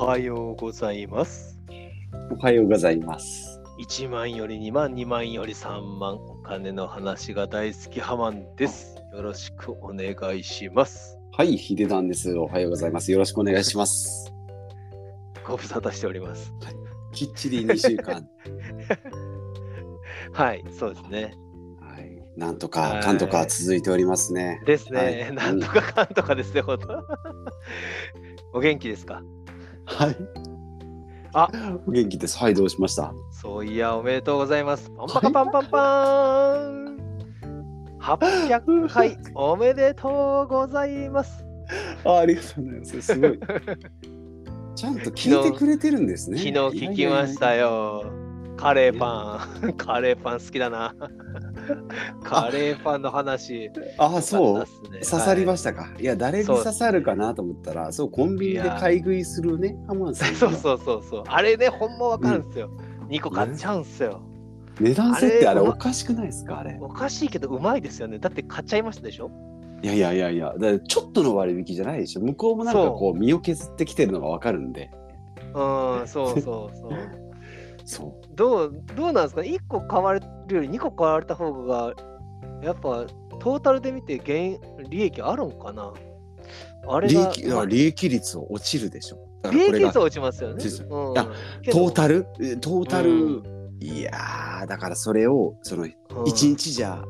はようございます。おはようございます。1万より2万、2万より3万。お金の話が大好きハマンです。よろしくお願いします。はい、ヒデダンです。おはようございます。よろしくお願いします。ご無沙汰しております。きっちり2週間。はい、そうですね。はい、なんとはいかかんとか続いておりますね。ですね。はいなんとかかんとかですよ、ほんと お元気ですか？はい。あ、お元気です。はい、どうしました？そういや、おめでとうございます。パンパカパンパンパーン !800 回 おめでとうございます。あありがとうございます。すごい。ちゃんと聞いてくれてるんですね。昨日聞きましたよ。カレーパン。カレーパン好きだな。カレーパンの話。ああ、そう。刺さりましたか、い、や誰に刺さるかなと思ったらそうコンビニで買い食いするねハマンさんそうそうそうそう。あれね、ほんまわかるんですよ。2個買っちゃうんすよ。値段設定あれおかしくないですか？あれ。おかしいけどうまいですよね。だって買っちゃいましたでしょ？いやいやいやいや。ちょっとの割引じゃないでしょ。向こうもなんかこう。身を削ってきてるのがわかるんで。うん、そうそうそう。そどうどうなんですか ?1 個買われるより2個買われた方が、やっぱトータルで見て減利益あるんかな？あうれが利益利益率は落ちるでしょ。利益率は落ちますよね。うん。トータル？えトータル、うん。いやーだからそれをそのうん。一日じゃ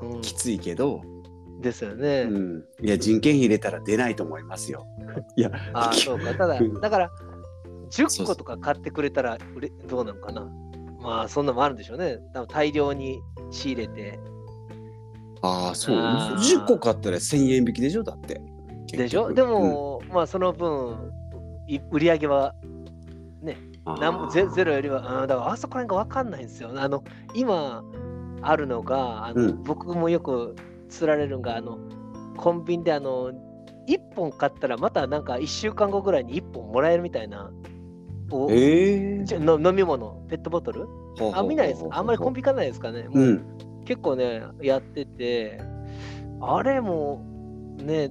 うん。きついけど、ですよね。うん。いや人件費入れたら出ないと思いますよ。いやああ、そうか。ただうん、だから、10個とか買ってくれたら売れどうなのかな。まあ、そんなのもあるんでしょうね。多分大量に仕入れて。ああそうあー10個買ったら1000円引きでしょ？だってでしょ？で、も、まあ、その分、い売り上げはうんなんもゼゼロよりは、うん、だからあそこら辺が分かんないんですよ。あの今あるのがあの、うん僕もよく釣られるのがあのコンビニであの1本買ったらまたなんか1週間後ぐらいに1本もらえるみたいな。おええじゃの飲み物、ペットボトル？あ、見ないですか？あんまりコンビニ行かないですかね？もううん。結構ね、やってて、あれもね、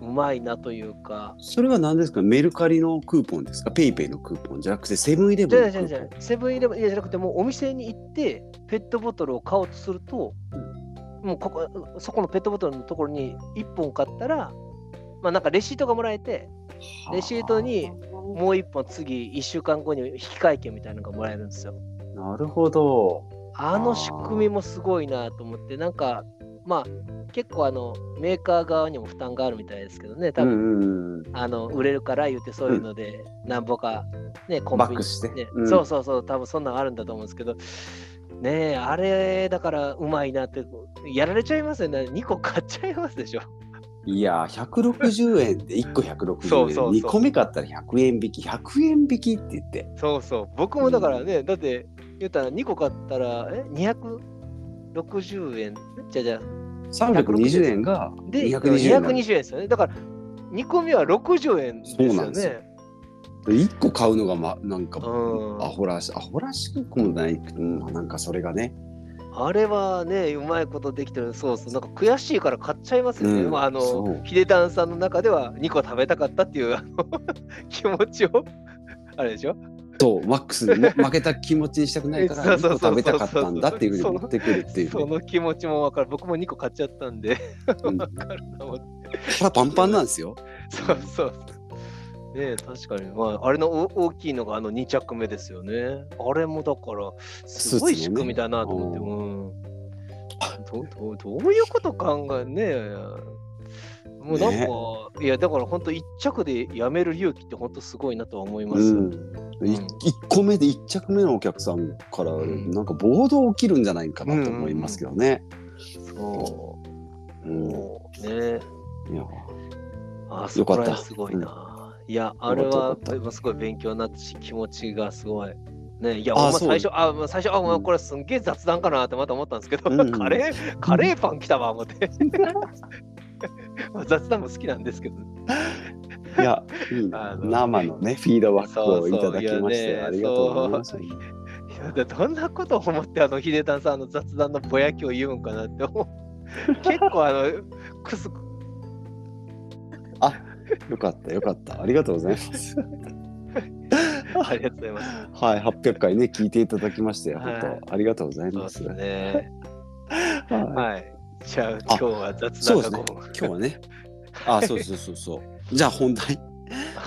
ううまいなというか、それは何ですか？メルカリのクーポンですか？ PayPayのクーポンじゃなくてセブンイレブンのクーポン？じゃなセブンイレブンじゃなくて、もうお店に行って、ペットボトルを買おうとすると、もうここそこのペットボトルのところに1本買ったら、まあなんかレシートがもらえて、レシートにもう1本次、1週間後に引換券みたいなのがもらえるんですよ。なるほど。あの仕組みもすごいなと思って、なんか、まあ、結構あのメーカー側にも負担があるみたいですけどね、多う分、あの売れるから言ってそういうので、なんぼか、ね、コンビニバックして。ねうん。そうそうそう、多分そんなのあるんだと思うんですけど、ねえ、あれだからうまいなって、やられちゃいますよね、2個買っちゃいますでしょ。いや160円で 1個160円。そうそうそう。2個目買ったら100円引き。100円引きって言って。そうそう、僕もだからね、だって言ったら2個買ったら、え、260円？じゃあじゃあ。320円がで、220円。なの220円ですよね。だから、2個目は60円ですよそうなんですよ。ね。1個買うのが、ま、なんかうん。アホらしアホらしくもないけど、うんなんかそれがねあれはね、うまいことできてる。そうそう。なんか悔しいから買っちゃいますよね。うんまあ、あのヒデダンさんの中では2個食べたかったっていう 気持ちを、あれでしょ？そうマックスにも 負けた気持ちにしたくないからそうそう1個食べたかったんだっていうふうに持ってくるっていうね、その気持ちもわかる。僕も2個買っちゃったんで、うん わかるな思って。腹パンパンなんですよそうそう。ねえ確かに、まあ、あれのお大きいのがあの2着目ですよね。あれもだから、すごい仕組みだなと思って、うんどどどういうこと考えねえ。もうなんか、ねいや、だから本当、1着でやめる勇気って本当すごいなとは思いますよ。うん、い1個目で1着目のお客さんからんなんか暴動起きるんじゃないかなと思いますけどね。そう。うんもうね。いやあそこらよかった辺すごいな。いや、あれはすごい勉強になったし、気持ちがすごい。ね、いや、あ最初、あ、まあ、最初、あ、これすんげえ雑談かなってまた思ったんですけど、うん。う んカレー、カレーパン来たわ、思って。ま あ雑談も好きなんですけど、いや、いい な生のね、フィードバックをいただきまして、ねありがとうございます。いどんなことを思って、あの、ヒデタンさん、あの雑談のぼやきを言うんかなって思う。結構、あの、くす、よかった、よかった。ありがとうございます。ありがとうございます。はい、800回ね、聞いていただきまして、はい本当ありがとうございます。そうですね。はいはい。じゃあ、今日は雑そうですね談がこう。今日はね、あ、そうそうそうそう。じゃあ本題。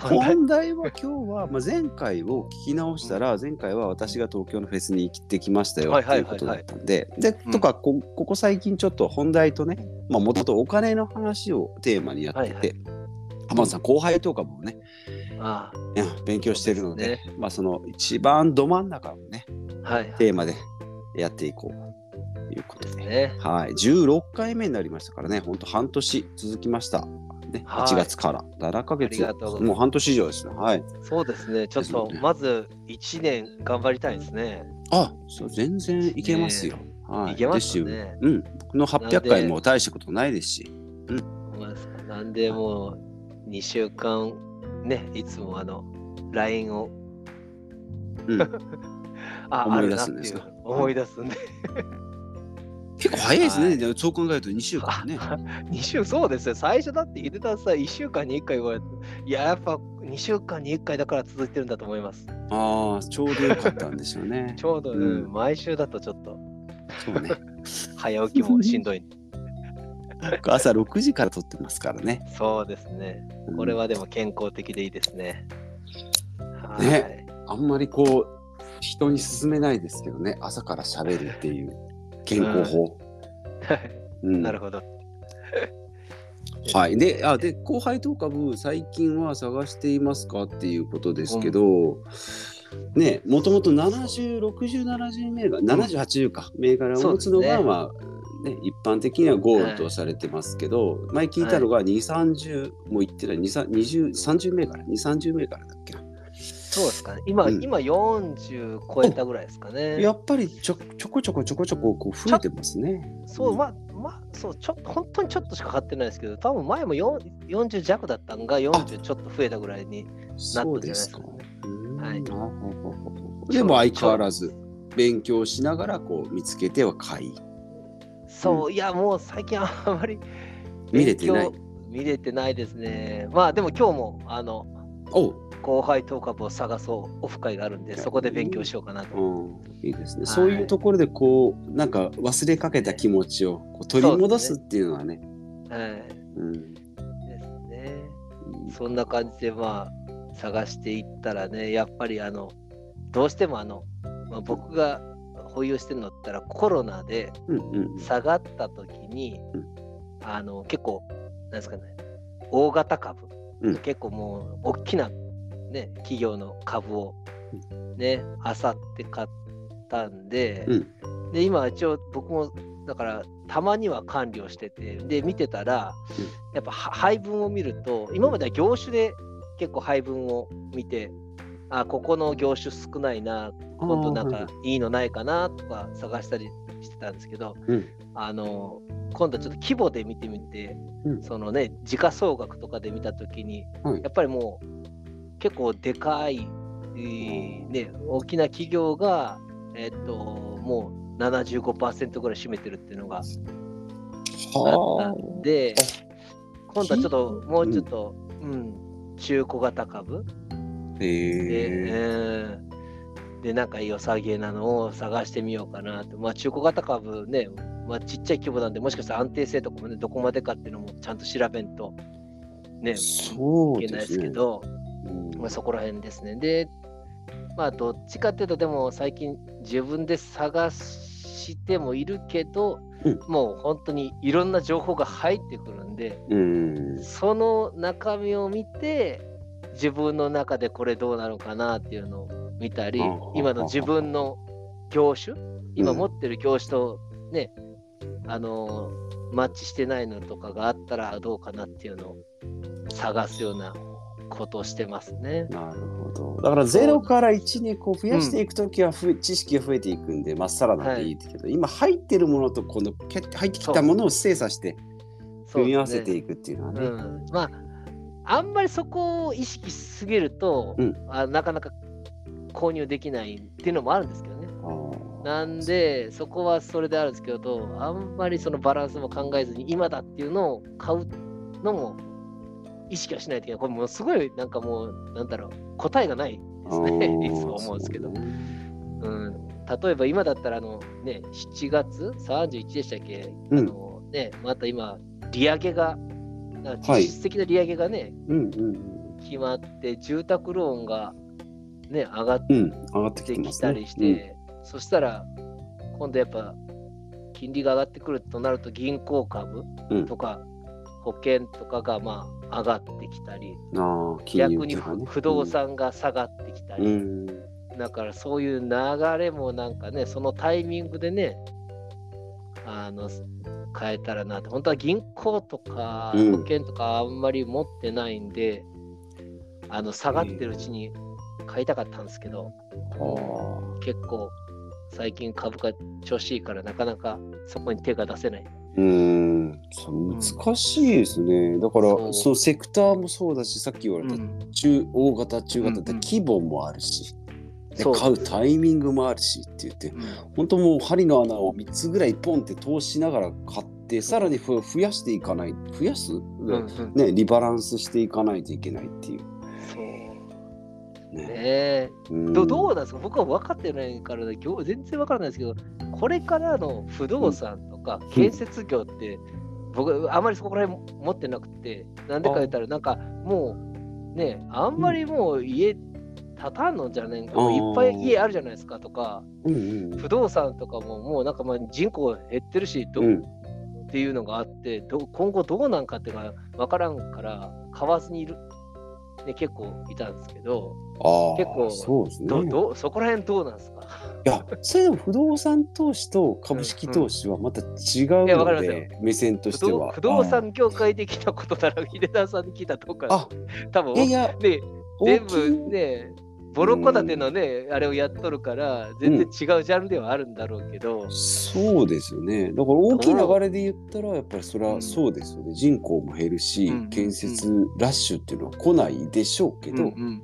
本題？は今日は、まあ、前回を聞き直したら、前回は私が東京のフェスに行ってきましたよはいっていうことだったんで、で、うんとかこ、ここ最近ちょっと本題とね、まあ、もともとお金の話をテーマにやってはいはて、浜田さん、後輩とかもね、あうん勉強してるので、そうでまあ、その一番ど真ん中をね、あはい。テーマでやっていこうということで。ね。はい、16回目になりましたからね、本当半年続きました。ね、はい8月から7ヶ月もう半年以上ですね。はい。そうですね。ちょっとねまず1年頑張りたいですね。あ、そう全然いけますよ。はい。いけますね。うん。この800回も大したことないですし。まあなんでもう2週間ね、いつもあの LINE をうん、あ思い出すんですか思い出すんで。結構早いですね。はいそう考えると2週間ね。2 週そうですよ。最初だって入れたさ、1週間に1回言われて、いや、やっぱ2週間に1回だから続いてるんだと思います。ああ、ちょうどよかったんでしょうね。ちょうど、うんうん毎週だとちょっとそうね。早起きもしんどい。僕朝6時から撮ってますからね。そうですね。うんこれはでも健康的でいいですね。はい。ねあんまりこう、人に勧めないですけどね、朝から喋るっていう健康法。うんなるほど。はい。で、あ、で、後輩と株、最近は探していますかっていうことですけど、ね、もともと70、60、70銘柄、70、80か、銘柄を持つのが、ねまあ、ね、一般的にはゴールとされてますけど、前聞いたのが2、30も言ってない、2 20、30銘柄、2、30銘柄だっけな。そうですかね。今、うん今40超えたぐらいですかね。やっぱりちょちょこちょこちょこちょここう増えてますね。そう、まあ、まあ、そう、ちょ本当にちょっとしか買ってないですけど、多分前も4 40弱だったんが40ちょっと増えたぐらいになったそんじゃないですかか。。うんはいでも相変わらず勉強しながらこう見つけては買い。そう、いや、もう最近あまり 見れてない見れてないですね。まあ、でも今日も、あの、後輩当株を探そうオフ会があるんで、そこで勉強しようかなと。うん、いいですね、はいそういうところでこうなんか忘れかけた気持ちをこう取り戻すっていうのはね。はい。うんですね。そんな感じで、まあ、探していったらね、やっぱりあの、どうしてもあの、まあ、僕が保有してるのったらコロナで下がった時に、うん。あの結構なんですかね大型株、うん。結構もう大きな、ね、企業の株をねあさって買ったんで,、うん。で今一応僕もだからたまには管理をしててで見てたら、うん。やっぱは配分を見ると今までは業種で結構配分を見てあここの業種少ないな今度なんかいいのないかなとか探したりしてたんですけど、うん。あの今度ちょっと規模で見てみて、うん。そのね時価総額とかで見た時に、はいやっぱりもう結構でかい、えーね、大きな企業が、えっともう75%ぐらい占めてるっていうのがあったはんで今度はちょっともうちょっと、うん。中古型株あ。へで、え。うんで、なんか良さげなのを探してみようかなと。まあ、中古型株ね、まあ、ちっちゃい規模なんで、もしかしたら安定性とかもね、どこまでかっていうのもちゃんと調べんと、ね、そういけないですけど、うんまあ、そこら辺ですね。で、まあ、どっちかっていうと、でも最近自分で探してもいるけど、うんもう本当にいろんな情報が入ってくるんで、うん。その中身を見て、自分の中でこれどうなのかなっていうのを見たり今の自分の業種、今持ってる業種とね、あのマッチしてないのとかがあったらどうかなっていうのを探すようなことをしてますね。なるほど。だから0から1にこう増やしていくときは増え、知識が増えていくんで、まっさらなんていいけど、今入ってるものとこのけ入ってきたものを精査して組み合わせていいくっていうのはね。うん、まああんまりそこを意識しすぎると、うん。あなかなか購入できないっていうのもあるんですけどね。なんで、そこはそれであるんですけど、あんまりそのバランスも考えずに、今だっていうのを買うのも意識はしないといけない。これもうすごい、なんかもう、なんだろう、答えがないですね。いつも思うんですけど。そうねうん、例えば今だったらあの、ね、7月？31でしたっけ、うんあのね、また今、利上げが、実質的な利上げがね、決まって、住宅ローンが、ね、上がってきたりして、そしたら、今度やっぱ、金利が上がってくるとなると、銀行株うん。とか、保険とかがまあ上がってきたり、うん、ああ、金融逆に不不動。産が下がってきたり、うん。だからそういう流れもなんかね、そのタイミングでね、あの変えたらなって、本当は銀行とかうん。保険とかあんまり持ってないんで、あの下がってるうちに買いたかったんですけど。結構最近株価調子いいからなかなかそこに手が出せない。うーん、難しいですね。だから、そう。そうセクターもそうだし、さっき言われた中、大型、中型ってうんうん。規模もあるし、う。買うタイミングもあるしって言って、うん。本当もう針の穴を3つぐらいポンって通しながら買って、さらにふ増やしていかない、増やす、うんうん。ね、リバランスしていかないといけないっていうね。ね。どどうなんですか？僕は分かってないから、全然分からないですけど、これからの不動産とか建設業って、僕、あまりそこら辺持ってなくて、なんでか言ったら、なんかもう、ね、あんまりもう家建たんのじゃないか、いっぱい家あるじゃないですかとか、うんうん不動産とかももうなんかまあ人口減ってるし、どうん。っていうのがあってど、今後どうなんかっていうのが分からんから、買わずにいる、ね、結構いたんですけど、ああ結構そうですね。どどそこら辺どうなんですか？いや、それでも不動産投資と株式投資はまた違うのりますで、目線としては。不動産業界できたことなら、秀田さんに聞いたとか、あ多分あいやいや、全部ね、ボロ戸建てのね、あれをやっとるから、全然違うジャンルではあるんだろうけど、そうですよね。だから大きい流れで言ったら、やっぱりそれはそうですよね。人口も減るし、うん。建設ラッシュっていうのは来ないでしょうけど、うん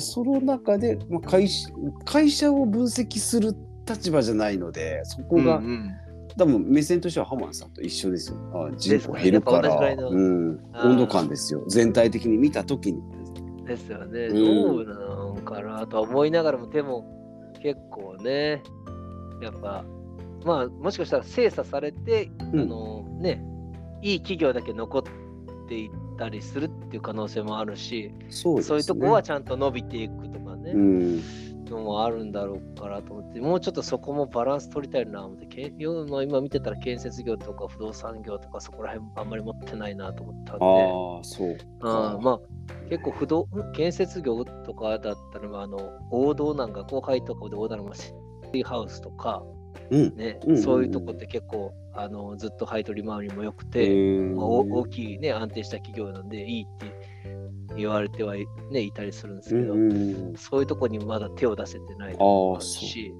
その中で、まあ、会社会社を分析する立場じゃないので、そこが、うんうん。多分目線としては浜田さんと一緒ですよ。あ人口減るから。ら、いのうん、温度感ですよ。全体的に見たときに。ですよね、うん。どうなんかなとは思いながらも、でも結構ね、やっぱ、まあ、もしかしたら精査されて、うん。あのね、いい企業だけ残っていったりするっていう可能性もあるし、そうですね。そういうとこはちゃんと伸びていくとかね、うん、のもあるんだろうからと思って、もうちょっとそこもバランス取りたいなと思って、の今見てたら建設業とか不動産業とかそこら辺あんまり持ってないなと思ったんで、ああ、そうか。あーまあ結構不動建設業とかだったら、まあ、あの王道なんか後輩とかで王道なのシティハウスとか、うん。ねうんそういうとこって結構あのずっと配当利回りも良くえて、ーまあお大きい、ね、安定した企業なんでいいって言われてはい,、ね、いたりするんですけど、うんうんそういうとこにまだ手を出せてないし、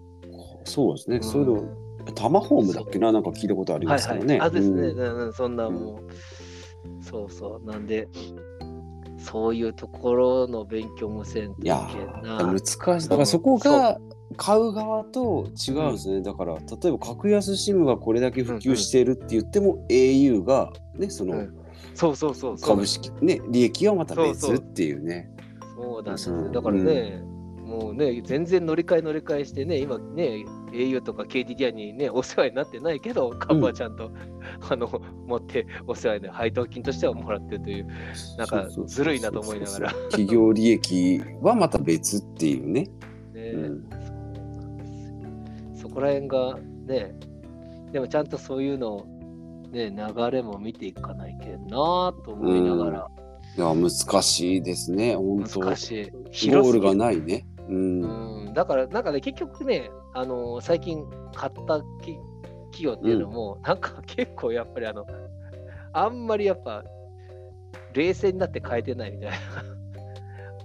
そう。ですね。うん。そういうの、タマホームだっけな、なんか聞いたことありはいはい、ますからね。あですね、うん。うんうんそんなもう、そうそう、なんで、そういうところの勉強もせんといけな。ー難しい。だからそこが買う側と違うんですね。だから例えば格安 SIM がこれだけ普及しているって言っても、au がねそのうんそうそうそうそう。株式ね利益はまた別っていうね。そうなんです。だからね、もうね、全然乗り換え乗り換えしてね、今ね、au とか KDDI にね、お世話になってないけど、株はちゃんと、あの持ってお世話に配当金としてはもらってるという、なんかずるいなと思いながら。企業利益はまた別っていうね。ね、うん。そこら辺がね、でもちゃんとそういうのを、ね、流れも見ていかないけんなと思いながら、いや難しいですね。本当難しい。ゴールがないね。うん。うん、だから、なんかね、結局ね、あの最近買ったき企業っていうのも、なんか結構やっぱりあの、あんまりやっぱ、冷静になって変えてないみたいな。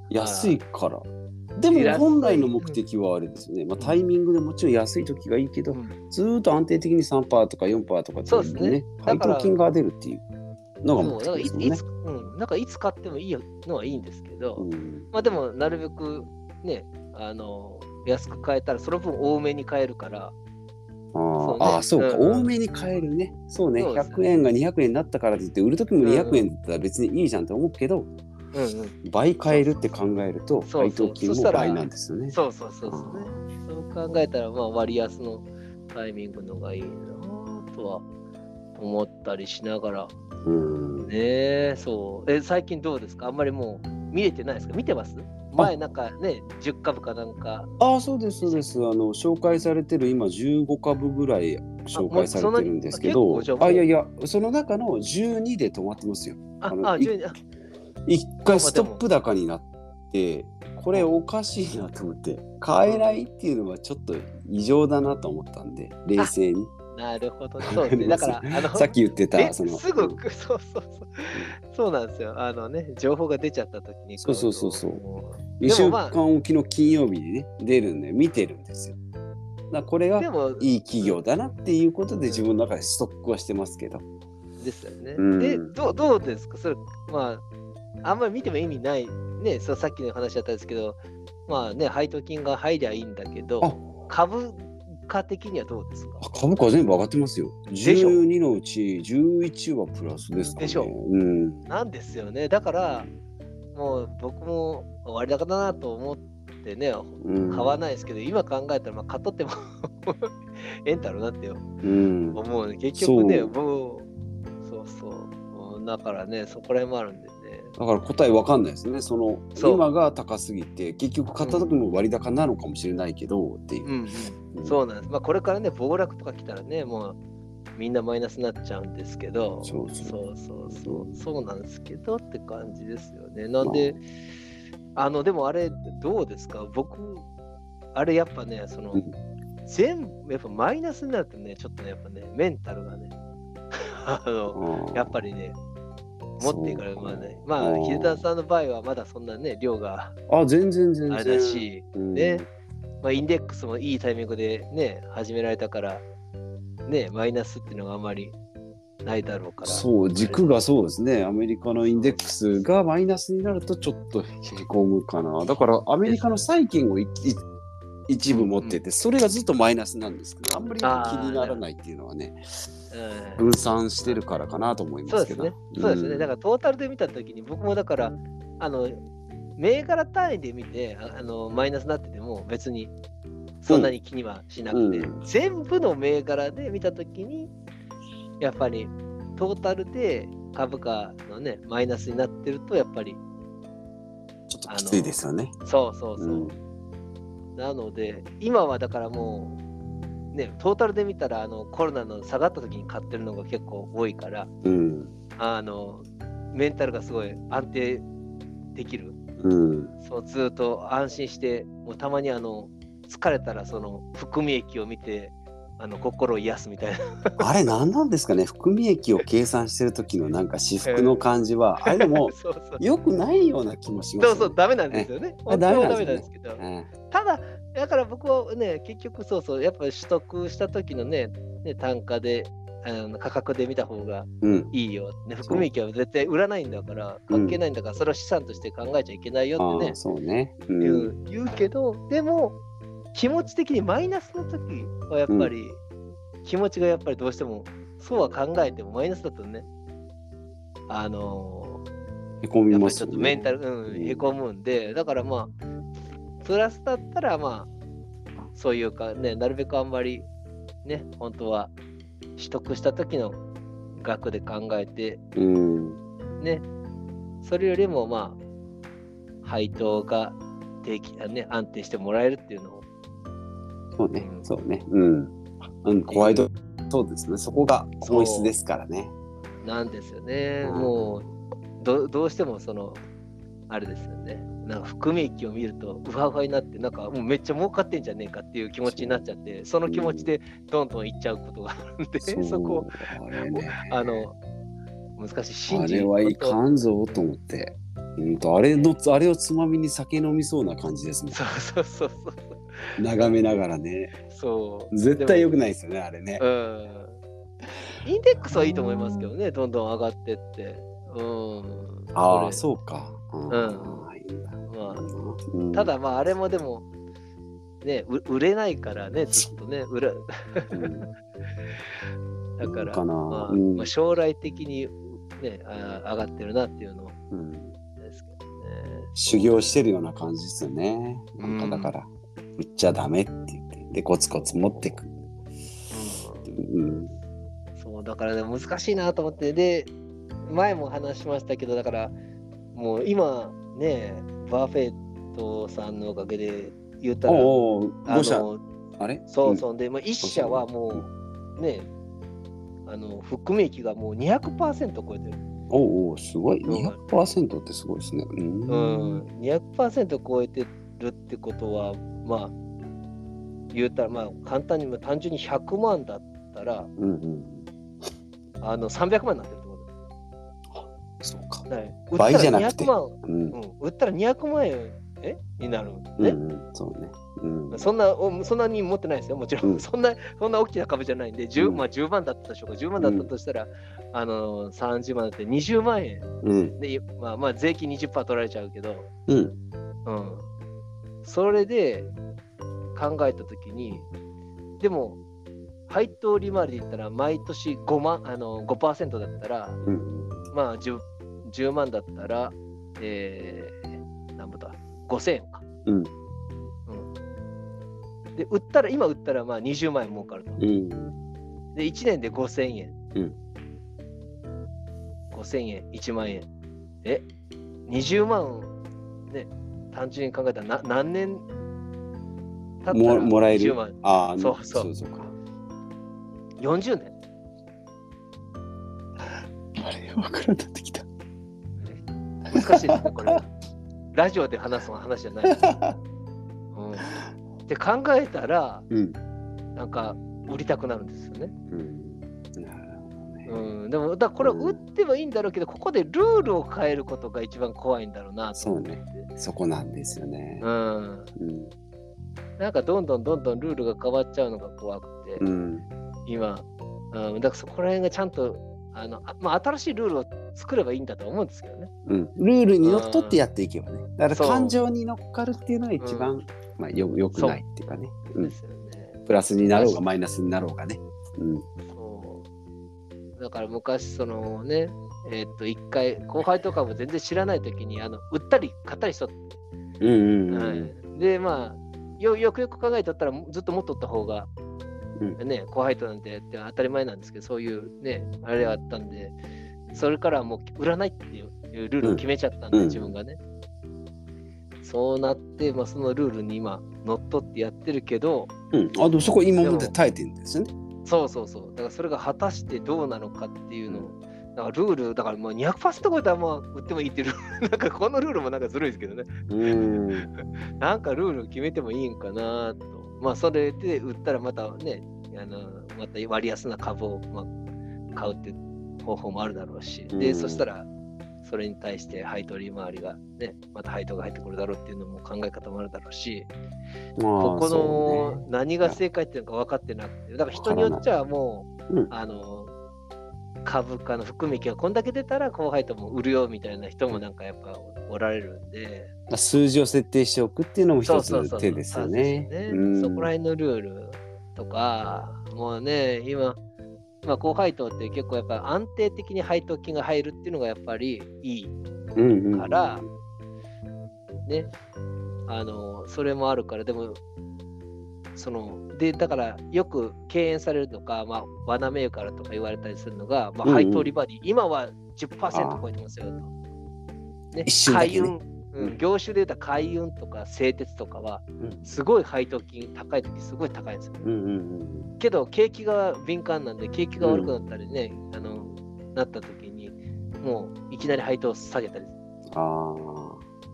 安いから。でも本来の目的はあれですよね。まあ、タイミングでもちろん安い時がいいけど、ずーっと安定的に3%とか4%とかってそうですね。配当金が出るっていうのが目的ですねだからいいつ、。うん、なんかいつ買ってもいいのはいいんですけど、うん。まあでも、なるべくね、あの、安く買えたら、その分多めに買えるから、あそうね。ーあー、そうか、うん。うん多めに買えるね。そうね、そうね。100円が200円になったからといって、売る時もうん200円だったら別にいいじゃんと思うけど、うんうん。倍買えるって考えると、そうそう配当金も倍なんですよね。そうそうそうそうね。そう考えたら、まあ、割安のタイミングのがいいなとは思ったりしながら。うん。ねえ、そう。え、最近どうですか？あんまりもう見れてないですか？見てます？前なんかね、10株かなんか。ああ、そうです、そうです。あの、紹介されてる今15株ぐらい紹介されてるんですけあどあいやいや、その中の12で止まってますよ。あ、あのあ、い10あ一回ストップ高になって、これおかしいなと思って、買えないっていうのはちょっと異常だなと思ったんで、冷静に。なるほどね。そうですね。だから、あの、さっき言ってえた、その。すぐ、そうそうそう。そうなんですよ。あのね、情報が出ちゃった時に。そうそうそうそうも2週間おきの金曜日にね、出るんで、見てるんですよ。だこれがいい企業だなっていうことで自分の中でストックはしてますけど。ですよね。うんで、どうどうですか？それ、まあ、あんまり見ても意味ない、ね、そうさっきの話だったんですけど、まあね、配当金が入りゃいいんだけどあ、株価的にはどうですか？あ株価全部上がってますよ。しょ12のうち11はプラスですかね。でしょうん。なんですよね。だから、もう僕も割高だなと思ってね、うん、買わないですけど、今考えたら、まあ、買っとってもえ えんだろうなってうん。思う。結局ね、もう、そうそう。うんだからね、そこら辺もあるんでね。だから答えわかんないですね。その今が高すぎて結局買った時も割高なのかもしれないけどっていう。うんうん、そうなんです。まあ、これからね、暴落とか来たらね、もうみんなマイナスになっちゃうんですけど、そうそう。そうそうなんですけどって感じですよね。なんで、あの、でもあれ、どうですか？僕、あれやっぱね、その、うん。全部、やっぱマイナスになるとね、ちょっとね、やっぱね、メンタルがね、あの、うんやっぱりね、持っていかれるまあね、まあ、うん秀田さんの場合はまだそんなね、量があ全然全然。あれだし、うんね、まあ、インデックスもいいタイミングでね、始められたから、ね、マイナスっていうのがあんまりないだろうから。そう軸がそうですね。アメリカのインデックスがマイナスになるとちょっとへこむかな。だからアメリカの債券をいい一部持ってて、それがずっとマイナスなんですけど、あんまり気にならないっていうのはね、うん分散してるからかなと思いますけど。そうですね。そうですね。だからトータルで見たときに、僕もだから、あの、銘柄単位で見てああの、マイナスになってても別にそんなに気にはしなくて、うん全部の銘柄で見たときに、やっぱりトータルで株価のね、マイナスになってると、やっぱり、ちょっときついですよね。そうそうそう。うんなので、今はだからもう、ね、トータルで見たらあのコロナの下がった時に買ってるのが結構多いから、うん。あのメンタルがすごい安定できる。うん。そうずっと安心して、もうたまにあの疲れたらその含み益を見てあの心を癒すみたいな。あれ何なんですかね？含み益を計算してる時のなんか私服の感じは、あれでもそうそう良くないような気もしますそうそう、ダメなんですよね。あ本当はダダメなんですすけど。ね。ただ、だから僕はね、結局そうそう、やっぱり取得した時のね、ね単価で、あの価格で見た方がうん。いいよ。ね、含み益は絶対売らないんだから、関係ないんだから、それを資産として考えちゃいけないよってねそうね。う。言うん言うけど、でも、気持ち的にマイナスの時はやっぱり、気持ちがやっぱりどうしても、そうは考えてもマイナスだとね、あのへこーみますよやっぱりちょっとメンね。タル、うん、へこむんで、だからまあ、プラスだったらまあ、そういうかね、なるべくあんまりね、本当は取得した時の額で考えて、うん。ね、それよりもまあ、配当が定期、あね、安定してもらえるっていうのを、そうねう。んそうね。うん。うん、ホワイト、そうですね。そこが本質ですからね。なんですよね。うんもうど、どうしてもその、あれですよね。なんか含み益を見ると、うわうわになって、なんかもうめっちゃ儲かってんじゃねえかっていう気持ちになっちゃって、その気持ちでどんどんいっちゃうことがあるんで、そうそこ、あれね。あの、難しい、信あじれはいかんぞと思って。うんとあれのあれをつまみに酒飲みそうな感じですもん。そうそうそうそう。眺めながらね。そう。絶対良くない。ですよね、あれね。うん。インデックスはいいと思いますけどね、どんどん上がってって。うん。ああ、そそうか。ただまあ、あれもでも、ね、う売れないからね、ずっとね、売れうん だから、かなまあうんまあ将来的に、ね、あ上がってるなっていうのうんですけどね。修行してるような感じですよね。なんかうんだから、売っちゃダメって言って、で、コツコツ持っていく。うんうん。そうだからね難しいなと思ってで前も話しましたけどだからもう今ねバーフェットさんのおかげで言ったらおあ5社、のあれ？そうそうで、まあ、1社はもうねあの含み益がもう200%超えてる、うん。おうおう、すごい。うん200%ってすごいですね。うん。うん、200%超えてるってことはまあ言ったらまあ簡単にまあ単純に100万だったらうんうん。あの300万になってるってこそうかと。だね倍じゃなくて売ったら200万うん。うん、売ったら200万円え？になる、うんねうん、そうね。うん。そんなおそんなに持ってないですよ、もちろん。うんそんなそんな大きな株じゃないんで、10, うんまあ、10万だったでしょうか、10万だったとしたら、あの30万だって20万円うん。で、まあ、まあ税金20%取られちゃうけど、うん。うん、それで考えたときに、でも、配当利回りで言ったら、毎年5万あの5%だったら、うん。まあ 10, 10万だったら、えー、何ぼだ ?5000 円か。うん。で、売ったら、今売ったらまあ20万円儲かると。うん。で、1年で5000円。うん5000円、1万円。え、20万、ね、単純に考えたらな何年経ったもらもらえる？20万。ああ、そうそうそうか。40年？あれ、わからんなってきた。難しいですね、これ。ラジオで話す話じゃない。うん、考えたら、うん。なんか売りたくなるんですよね。うん。うん、でも、だからこれを売ってもいいんだろうけど、ここでルールを変えることが一番怖いんだろうなと思って。そこなんですよね。うん、うん。なんかどんどんどんどんルールが変わっちゃうのが怖くて、うん。今、うん、だからそこら辺がちゃんとあの、あまあ、新しいルールを作ればいいんだと思うんですけどね。うん。ルールにのっとってやっていけばね。だからそう感情に乗っかるっていうのが一番、まあ、よよくないっていうかね。うんで。すよね。プラスになろうがマイナスになろうがね。うん。だから昔、そのね、えーっと、一回、後輩とかも全然知らないときに、あの売ったり買ったりしとって、うんうんうん。はいで、まあよ、よくよく考えとったら、ずっと持っとった方が、うね、後輩となんて当たり前なんですけど、そういうね、あれがあったんで、それからはもう売らないっていうルールを決めちゃったんで、うん自分がね。そうなって、まあ、そのルールに今、乗っ取ってやってるけど、うん。あ、でもそこ今まで耐えてるんですよね。そうそうそう。だからそれが果たしてどうなのかっていうのを、だからルール、だからもう200%超えたらまあ売ってもいいっていう なんかこのルールもなんかずるいですけどね。うん。なんかルール決めてもいいんかなと。まあそれで売ったらまたね、あのまた割安な株を、まあ、買うっていう方法もあるだろうし、で、うんそしたらそれに対して配当利回りがね、また配当が入ってくるだろうっていうのも考え方もあるだろうし、まあ、ここの何が正解っていうのか分かってなくて、だから人によっちゃもう、うん。あの株価の含み益がこんだけ出たら後輩とも売るよみたいな人もなんかやっぱおられるんで、まあ数字を設定しておくっていうのも一つそうそうそう手ですよね。そこら辺のルールとか、もうね、今、まあ、高配当って結構やっぱ安定的に配当金が入るっていうのがやっぱりいいからね、あの、それもあるから、でも、その、で、だからよく敬遠されるとか、まあ、罠銘柄とか言われたりするのが、まあ、配当利回り、今は10%超えてますよと。ね。一瞬だけね。海運、うん、業種で言うたら海運とか製鉄とかは、うんすごい配当金高い時すごい高いんですよ。うんうんうんけど景気が敏感なんで景気が悪くなったりね、あのなった時にもういきなり配当下げたり、あ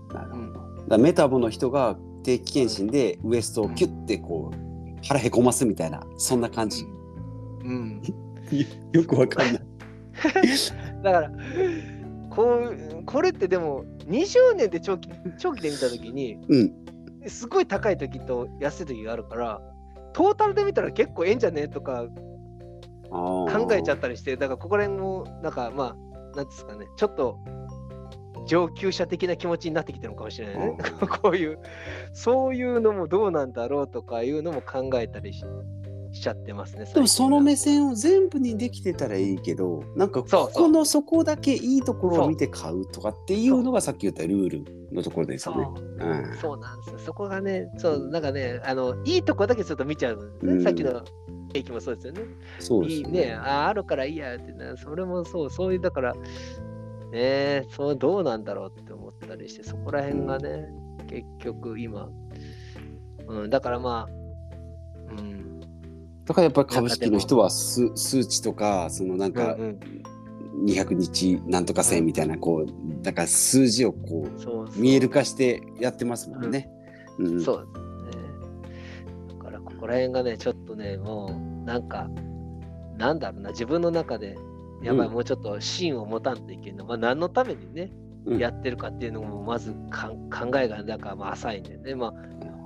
あ、なるほど。うんだメタボの人が定期検診でウエストをキュッてこう腹へこますみたいな、そんな感じ。うん、よくわかんない。だからこうこれってでも20年で長期長期で見た時にうん。すごい高い時と安い時があるからトータルで見たら結構ええんじゃねとか考考えちゃったりしてだからここら辺もなんかまあなんですかねちょっと上級者的な気持ちになってきてるのかもしれないね。こういう、そういうのもどうなんだろうとかいうのも考えたりししちゃってますね。でもその目線線を全部にできてたらいいけどなんかそうここのそこだけいいところを見て買うとかっていうのがさっき言ったルールのところですよね。う。ん。そうなんですよ。そこがね、そう、なんかね、あの、いいとこだけちょっと見ちゃうんですね。うんさっきのケーキもそうですよね。そうですよいいね、ああるからいいやってね、それもそう、そういう、だから、ねそうどうなんだろうって思ったりして、そこら辺がね、結局今、うん、だからまあ、うん、だからやっぱり株式の人は数数値とかそのなんかうんうん200日なんとか線みたいなこうだから数字をこう見える化してやってますもんね。うんそうですね。だからここら辺がね、ちょっとね、もうなんか、なんだろうな、自分の中で、やばい、うんもうちょっと芯を持たんといけんの。まあ、何のためにね、うんやってるかっていうのも、まずかん考えが、なんかまあ浅いんでね。まあ、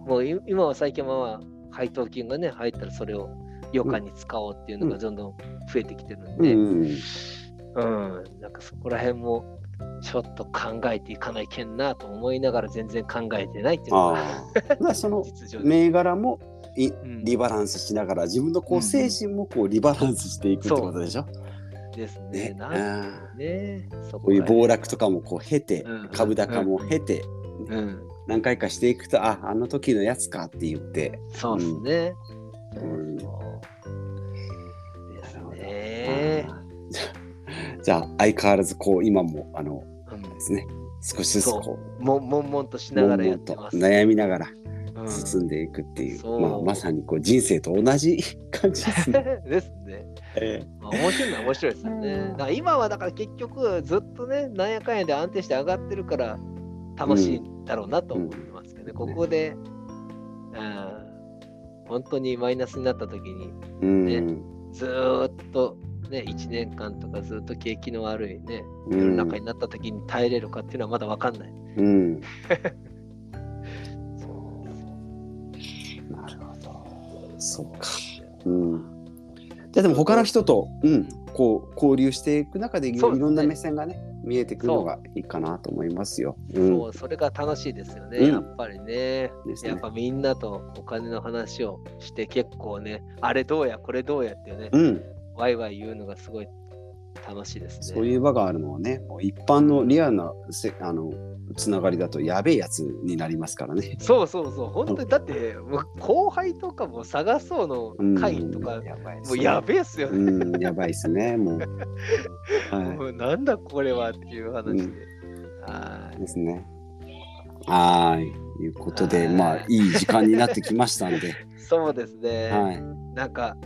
もうい今は最近は、まあ、配当金がね、入ったらそれを余暇に使おうっていうのがどんどん増えてきてるんで、うん。うん、なんかそこら辺も、ちょっと考えていかないけんなと思いながら全然考えてないっていうのが その。銘柄もいうん。リバランスしながら自分のこうんう精神もこうリバランスしていくってことでしょ？ですね。ね。なんあねそこういう暴落とか。かもこう経てうん。株高も経てうん、何回かしていくとああの時のやつかって言って。そうですね。うんですね。じゃあ相変わらずこう今もあのうんですね少しずつこうも悶々としながらやって悶ます。悩みながらうん進んでいくっていう、そうまあ、まさにこう人生と同じ感じですね。ですね。えまあ面白いのは面白いですよね。だから今はだから結局ずっとね、なんやかんやで安定して上がってるから楽しいんだろうなと思ってますけどね。ここで、うん本当にマイナスになった時にねずーっとね、1年間とかずっと景気の悪いね、うん世の中になった時に耐えれるかっていうのはまだ分かんない。うん そうなるほど。そうか。うん。じゃあでも他の人と、うん、こう交流していく中でいろんな目線がね見えてくるのがいいかなと思いますよ。うんそう、それが楽しいですよね、うんやっぱりね。ねやっぱみんなとお金の話をして結構ね、あれどうや、これどうやってね、うん、ワイワイ言うのがすごい楽しいですね。そういう場があるのはね、もう一般のリアルなせあのつながりだとやべえやつになりますからね。そうそうそう、本当にだって、もう後輩とかも探そうの会とか、うんやばいもうやべえっすよね。うん、やばいっすね、もう。はもうなんだこれはっていう話で。うんはいい。ですね。はい。いうことで、はいまあ、いい時間になってきましたんで、そうですね。はい。なんか、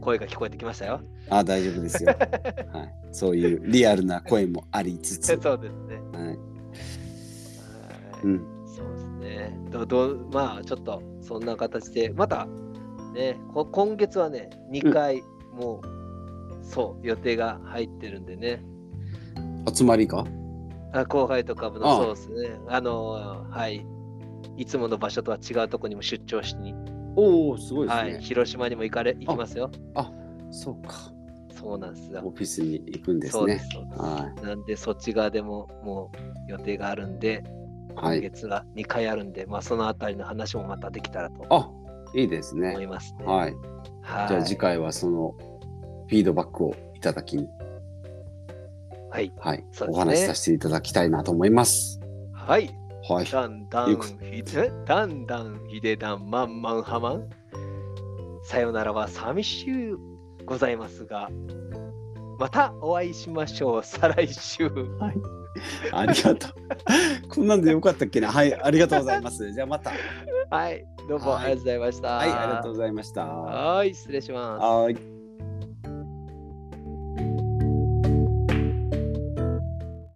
声が聞こえてきましたよ。あ大丈夫ですよ、はい。そういうリアルな声もありつつ、そうですね。はい。はいうん。そうですね。どどうまあ、ちょっとそんな形で、また、ね、こ今月はね、2回、もう、そう、予定が入ってるんでね。集まりか？あ後輩とかもああそうですね。あの、はい。いつもの場所とは違うところにも出張しに、おお、すごいですはね。い、広島にも行かれ行きますよ。そうか。そうなんですよオ。フィスに行くんですね。そうです。なんで、そっち側でももう予定があるんで、はい。今月は2回あるんで、まあ、そのあたりの話もまたできたらとあいいです思いね。ますね。はい。はい。じゃあ次回はそのフィードバックをいただきに、はい。はい、ねお話しさせていただきたいなと思います。はい。はい。だんだんひで、だんだんひでだんまんまんはまん。さよならは寂しゅうございますが、またお会いしましょう。再来週。はい。ありがとう。こんなんでよかったっけな？はい、ありがとうございます。じゃあまた。はい。どうもはいありがとうございました。はい、ありがとうございました。はい。失礼します。はい。